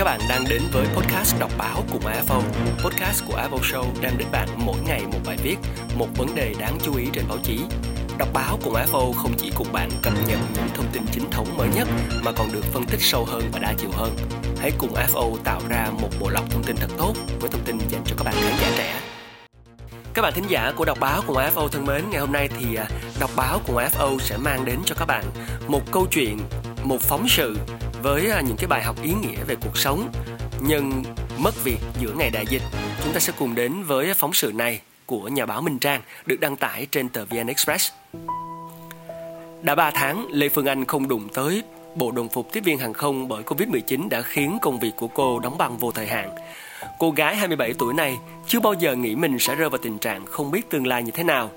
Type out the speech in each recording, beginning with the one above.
Các bạn đang đến với podcast đọc báo cùng AFO. Podcast của AFO Show đem đến bạn mỗi ngày một bài viết, một vấn đề đáng chú ý trên báo chí. Đọc báo cùng AFO không chỉ cùng bạn cập nhật những thông tin chính thống mới nhất mà còn được phân tích sâu hơn và đa chiều hơn. Hãy cùng AFO tạo ra một bộ lọc thông tin thật tốt với thông tin dành cho các bạn khán giả trẻ. Các bạn thính giả của đọc báo cùng AFO thân mến, ngày hôm nay thì à, đọc báo cùng AFO sẽ mang đến cho các bạn một câu chuyện, một phóng sự với à, những cái bài học ý nghĩa về cuộc sống nhân mất việc giữa ngày đại dịch. Chúng ta sẽ cùng đến với phóng sự này của nhà báo Minh Trang được đăng tải trên tờ VN Express. Đã 3 tháng, Lê Phương Anh không đụng tới bộ đồng phục tiếp viên hàng không bởi Covid-19 đã khiến công việc của cô đóng băng vô thời hạn. Cô gái 27 tuổi này chưa bao giờ nghĩ mình sẽ rơi vào tình trạng không biết tương lai như thế nào.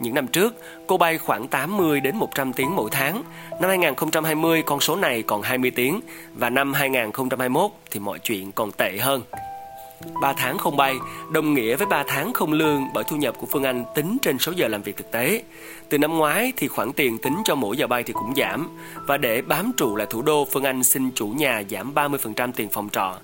Những năm trước, cô bay khoảng 80 đến 100 tiếng mỗi tháng. Năm 2020 con số này còn 20 tiếng và năm 2021 thì mọi chuyện còn tệ hơn. 3 tháng không bay đồng nghĩa với 3 tháng không lương bởi thu nhập của Phương Anh tính trên số giờ làm việc thực tế. Từ năm ngoái thì khoản tiền tính cho mỗi giờ bay thì cũng giảm và để bám trụ lại thủ đô Phương Anh xin chủ nhà giảm 30% tiền phòng trọ.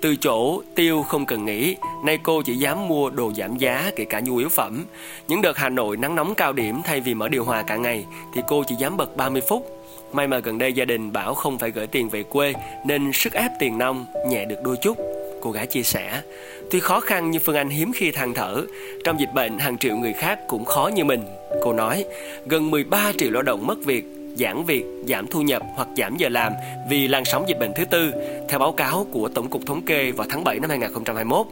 Từ chỗ tiêu không cần nghỉ, nay cô chỉ dám mua đồ giảm giá kể cả nhu yếu phẩm. Những đợt Hà Nội nắng nóng cao điểm thay vì mở điều hòa cả ngày thì cô chỉ dám bật 30 phút. May mà gần đây gia đình bảo không phải gửi tiền về quê nên sức ép tiền nông nhẹ được đôi chút cô gái chia sẻ. Tuy khó khăn nhưng Phương Anh hiếm khi than thở. Trong dịch bệnh, hàng triệu người khác cũng khó như mình. Cô nói, gần 13 triệu lao động mất việc, giảm việc, giảm thu nhập hoặc giảm giờ làm vì làn sóng dịch bệnh thứ tư, theo báo cáo của Tổng cục Thống kê vào tháng 7 năm 2021.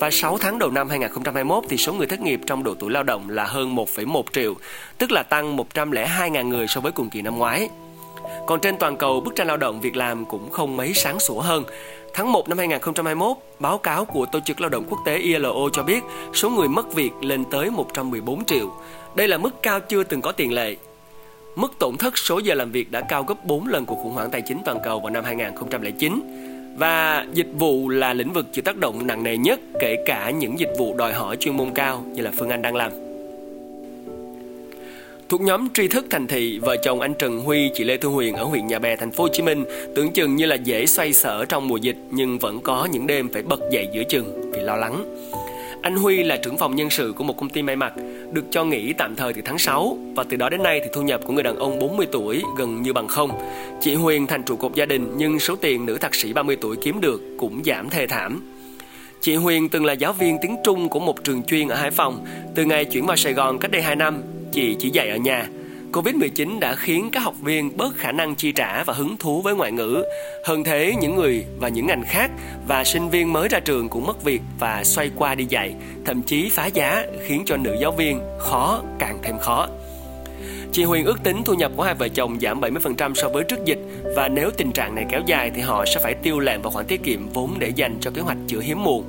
Và 6 tháng đầu năm 2021 thì số người thất nghiệp trong độ tuổi lao động là hơn 1,1 triệu, tức là tăng 102.000 người so với cùng kỳ năm ngoái. Còn trên toàn cầu, bức tranh lao động việc làm cũng không mấy sáng sủa hơn. Tháng 1 năm 2021, báo cáo của Tổ chức Lao động Quốc tế ILO cho biết số người mất việc lên tới 114 triệu. Đây là mức cao chưa từng có tiền lệ. Mức tổn thất số giờ làm việc đã cao gấp 4 lần cuộc khủng hoảng tài chính toàn cầu vào năm 2009. Và dịch vụ là lĩnh vực chịu tác động nặng nề nhất kể cả những dịch vụ đòi hỏi chuyên môn cao như là Phương Anh đang làm. Thuộc nhóm tri thức thành thị, vợ chồng anh Trần Huy, chị Lê Thu Huyền ở huyện Nhà Bè, thành phố Hồ Chí Minh tưởng chừng như là dễ xoay sở trong mùa dịch nhưng vẫn có những đêm phải bật dậy giữa chừng vì lo lắng. Anh Huy là trưởng phòng nhân sự của một công ty may mặc, được cho nghỉ tạm thời từ tháng 6 và từ đó đến nay thì thu nhập của người đàn ông 40 tuổi gần như bằng không. Chị Huyền thành trụ cột gia đình nhưng số tiền nữ thạc sĩ 30 tuổi kiếm được cũng giảm thê thảm. Chị Huyền từng là giáo viên tiếng Trung của một trường chuyên ở Hải Phòng. Từ ngày chuyển vào Sài Gòn cách đây 2 năm, chị chỉ dạy ở nhà. Covid-19 đã khiến các học viên bớt khả năng chi trả và hứng thú với ngoại ngữ. Hơn thế, những người và những ngành khác và sinh viên mới ra trường cũng mất việc và xoay qua đi dạy, thậm chí phá giá khiến cho nữ giáo viên khó càng thêm khó. Chị Huyền ước tính thu nhập của hai vợ chồng giảm 70% so với trước dịch và nếu tình trạng này kéo dài thì họ sẽ phải tiêu lạm vào khoản tiết kiệm vốn để dành cho kế hoạch chữa hiếm muộn.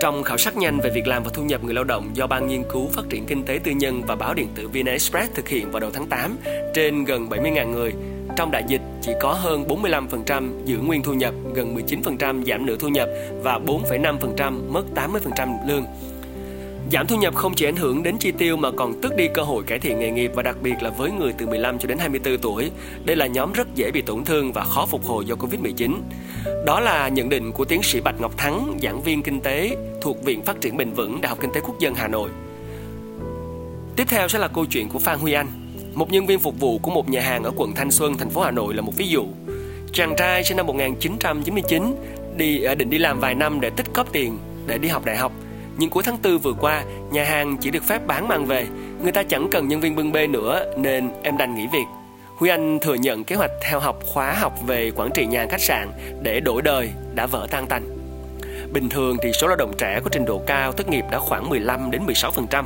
Trong khảo sát nhanh về việc làm và thu nhập người lao động do Ban Nghiên cứu Phát triển Kinh tế Tư nhân và báo điện tử VN Express thực hiện vào đầu tháng 8 trên gần 70.000 người, trong đại dịch chỉ có hơn 45% giữ nguyên thu nhập, gần 19% giảm nửa thu nhập và 4,5% mất 80% lương. Giảm thu nhập không chỉ ảnh hưởng đến chi tiêu mà còn tước đi cơ hội cải thiện nghề nghiệp và đặc biệt là với người từ 15 cho đến 24 tuổi. Đây là nhóm rất dễ bị tổn thương và khó phục hồi do Covid-19. Đó là nhận định của tiến sĩ Bạch Ngọc Thắng, giảng viên kinh tế thuộc Viện Phát triển Bền vững Đại học Kinh tế Quốc dân Hà Nội. Tiếp theo sẽ là câu chuyện của Phan Huy Anh, một nhân viên phục vụ của một nhà hàng ở quận Thanh Xuân, thành phố Hà Nội là một ví dụ. Chàng trai sinh năm 1999 đi ờ, định đi làm vài năm để tích góp tiền để đi học đại học. Nhưng cuối tháng 4 vừa qua, nhà hàng chỉ được phép bán mang về. Người ta chẳng cần nhân viên bưng bê nữa nên em đành nghỉ việc. Huy Anh thừa nhận kế hoạch theo học khóa học về quản trị nhà khách sạn để đổi đời đã vỡ tan tành. Bình thường thì số lao động trẻ có trình độ cao thất nghiệp đã khoảng 15 đến 16%.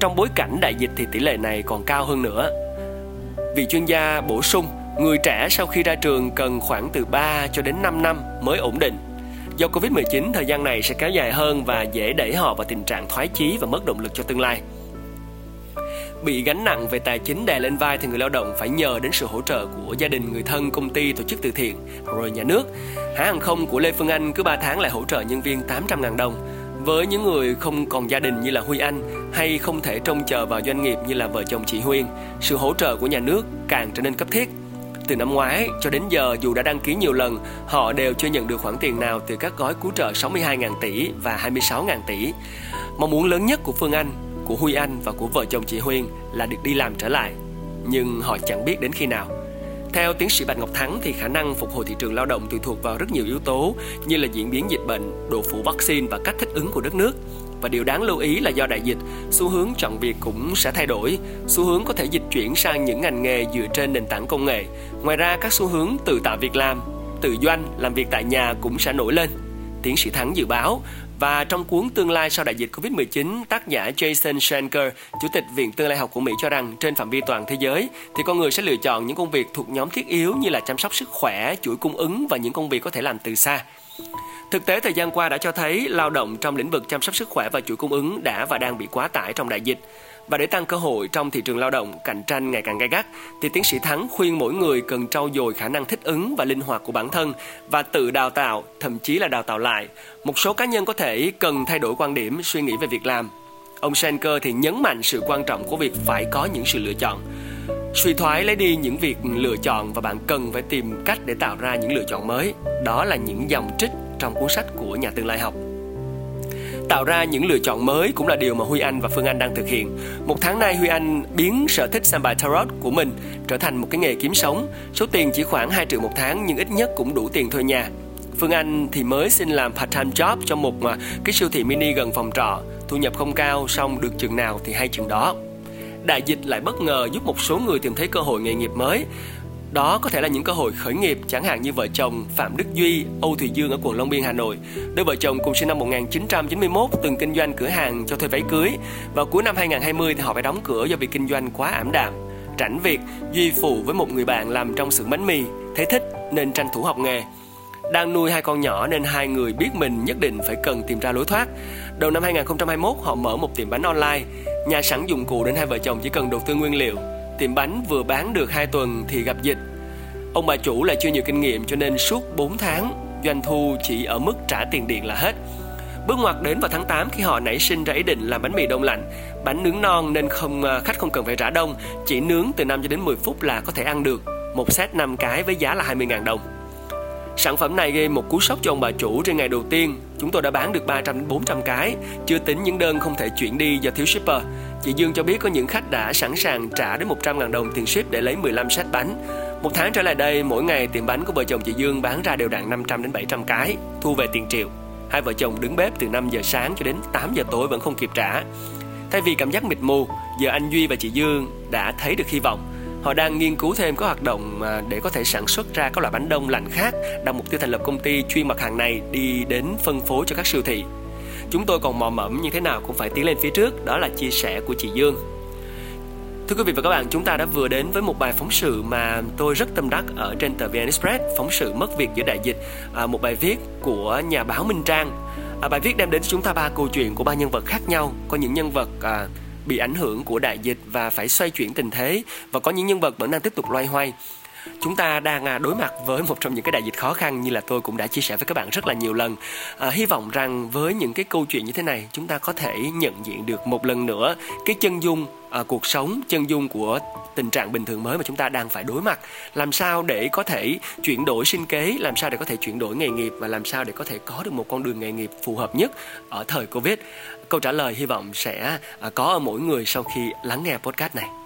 Trong bối cảnh đại dịch thì tỷ lệ này còn cao hơn nữa. Vị chuyên gia bổ sung, người trẻ sau khi ra trường cần khoảng từ 3 cho đến 5 năm mới ổn định. Do Covid-19, thời gian này sẽ kéo dài hơn và dễ đẩy họ vào tình trạng thoái chí và mất động lực cho tương lai bị gánh nặng về tài chính đè lên vai thì người lao động phải nhờ đến sự hỗ trợ của gia đình, người thân, công ty, tổ chức từ thiện, rồi nhà nước. Hãng hàng không của Lê Phương Anh cứ 3 tháng lại hỗ trợ nhân viên 800.000 đồng. Với những người không còn gia đình như là Huy Anh hay không thể trông chờ vào doanh nghiệp như là vợ chồng chị Huyên, sự hỗ trợ của nhà nước càng trở nên cấp thiết từ năm ngoái cho đến giờ dù đã đăng ký nhiều lần, họ đều chưa nhận được khoản tiền nào từ các gói cứu trợ 62.000 tỷ và 26.000 tỷ. Mong muốn lớn nhất của Phương Anh, của Huy Anh và của vợ chồng chị Huyên là được đi làm trở lại. Nhưng họ chẳng biết đến khi nào. Theo tiến sĩ Bạch Ngọc Thắng thì khả năng phục hồi thị trường lao động tùy thuộc vào rất nhiều yếu tố như là diễn biến dịch bệnh, độ phủ vaccine và cách thích ứng của đất nước. Và điều đáng lưu ý là do đại dịch, xu hướng chọn việc cũng sẽ thay đổi. Xu hướng có thể dịch chuyển sang những ngành nghề dựa trên nền tảng công nghệ. Ngoài ra, các xu hướng tự tạo việc làm, tự doanh, làm việc tại nhà cũng sẽ nổi lên. Tiến sĩ Thắng dự báo và trong cuốn Tương lai sau đại dịch Covid-19, tác giả Jason shanker Chủ tịch Viện Tương lai học của Mỹ cho rằng trên phạm vi toàn thế giới thì con người sẽ lựa chọn những công việc thuộc nhóm thiết yếu như là chăm sóc sức khỏe, chuỗi cung ứng và những công việc có thể làm từ xa. Thực tế thời gian qua đã cho thấy lao động trong lĩnh vực chăm sóc sức khỏe và chuỗi cung ứng đã và đang bị quá tải trong đại dịch. Và để tăng cơ hội trong thị trường lao động cạnh tranh ngày càng gay gắt, thì tiến sĩ Thắng khuyên mỗi người cần trau dồi khả năng thích ứng và linh hoạt của bản thân và tự đào tạo, thậm chí là đào tạo lại. Một số cá nhân có thể cần thay đổi quan điểm, suy nghĩ về việc làm. Ông Schenker thì nhấn mạnh sự quan trọng của việc phải có những sự lựa chọn. Suy thoái lấy đi những việc lựa chọn và bạn cần phải tìm cách để tạo ra những lựa chọn mới. Đó là những dòng trích trong cuốn sách của nhà tương lai học. Tạo ra những lựa chọn mới cũng là điều mà Huy Anh và Phương Anh đang thực hiện. Một tháng nay Huy Anh biến sở thích xem bài tarot của mình trở thành một cái nghề kiếm sống. Số tiền chỉ khoảng 2 triệu một tháng nhưng ít nhất cũng đủ tiền thuê nhà. Phương Anh thì mới xin làm part-time job cho một à, cái siêu thị mini gần phòng trọ. Thu nhập không cao, xong được chừng nào thì hay chừng đó. Đại dịch lại bất ngờ giúp một số người tìm thấy cơ hội nghề nghiệp mới đó có thể là những cơ hội khởi nghiệp chẳng hạn như vợ chồng Phạm Đức Duy, Âu Thùy Dương ở quận Long Biên, Hà Nội. Đôi vợ chồng cùng sinh năm 1991 từng kinh doanh cửa hàng cho thuê váy cưới. và cuối năm 2020 thì họ phải đóng cửa do việc kinh doanh quá ảm đạm. Rảnh việc, Duy phụ với một người bạn làm trong xưởng bánh mì, thấy thích nên tranh thủ học nghề. Đang nuôi hai con nhỏ nên hai người biết mình nhất định phải cần tìm ra lối thoát. Đầu năm 2021 họ mở một tiệm bánh online. Nhà sẵn dụng cụ nên hai vợ chồng chỉ cần đầu tư nguyên liệu, Tiệm bánh vừa bán được 2 tuần thì gặp dịch. Ông bà chủ lại chưa nhiều kinh nghiệm cho nên suốt 4 tháng doanh thu chỉ ở mức trả tiền điện là hết. Bước ngoặt đến vào tháng 8 khi họ nảy sinh ra ý định làm bánh mì đông lạnh. Bánh nướng non nên không à, khách không cần phải trả đông, chỉ nướng từ 5 cho đến 10 phút là có thể ăn được. Một set 5 cái với giá là 20.000 đồng. Sản phẩm này gây một cú sốc cho ông bà chủ trên ngày đầu tiên. Chúng tôi đã bán được 300 đến 400 cái, chưa tính những đơn không thể chuyển đi do thiếu shipper. Chị Dương cho biết có những khách đã sẵn sàng trả đến 100.000 đồng tiền ship để lấy 15 sách bánh. Một tháng trở lại đây, mỗi ngày tiệm bánh của vợ chồng chị Dương bán ra đều đặn 500 đến 700 cái, thu về tiền triệu. Hai vợ chồng đứng bếp từ 5 giờ sáng cho đến 8 giờ tối vẫn không kịp trả. Thay vì cảm giác mịt mù, giờ anh Duy và chị Dương đã thấy được hy vọng Họ đang nghiên cứu thêm các hoạt động để có thể sản xuất ra các loại bánh đông lạnh khác, đặt mục tiêu thành lập công ty chuyên mặt hàng này đi đến phân phối cho các siêu thị. Chúng tôi còn mò mẫm như thế nào cũng phải tiến lên phía trước, đó là chia sẻ của chị Dương. Thưa quý vị và các bạn, chúng ta đã vừa đến với một bài phóng sự mà tôi rất tâm đắc ở trên tờ VN Express, phóng sự mất việc giữa đại dịch, à, một bài viết của nhà báo Minh Trang. À, bài viết đem đến cho chúng ta ba câu chuyện của ba nhân vật khác nhau, có những nhân vật à, bị ảnh hưởng của đại dịch và phải xoay chuyển tình thế. Và có những nhân vật vẫn đang tiếp tục loay hoay chúng ta đang à, đối mặt với một trong những cái đại dịch khó khăn như là tôi cũng đã chia sẻ với các bạn rất là nhiều lần. À, hy vọng rằng với những cái câu chuyện như thế này chúng ta có thể nhận diện được một lần nữa cái chân dung à, cuộc sống chân dung của tình trạng bình thường mới mà chúng ta đang phải đối mặt. Làm sao để có thể chuyển đổi sinh kế làm sao để có thể chuyển đổi nghề nghiệp và làm sao để có thể có được một con đường nghề nghiệp phù hợp nhất ở thời covid? Câu trả lời hy vọng sẽ à, có ở mỗi người sau khi lắng nghe podcast này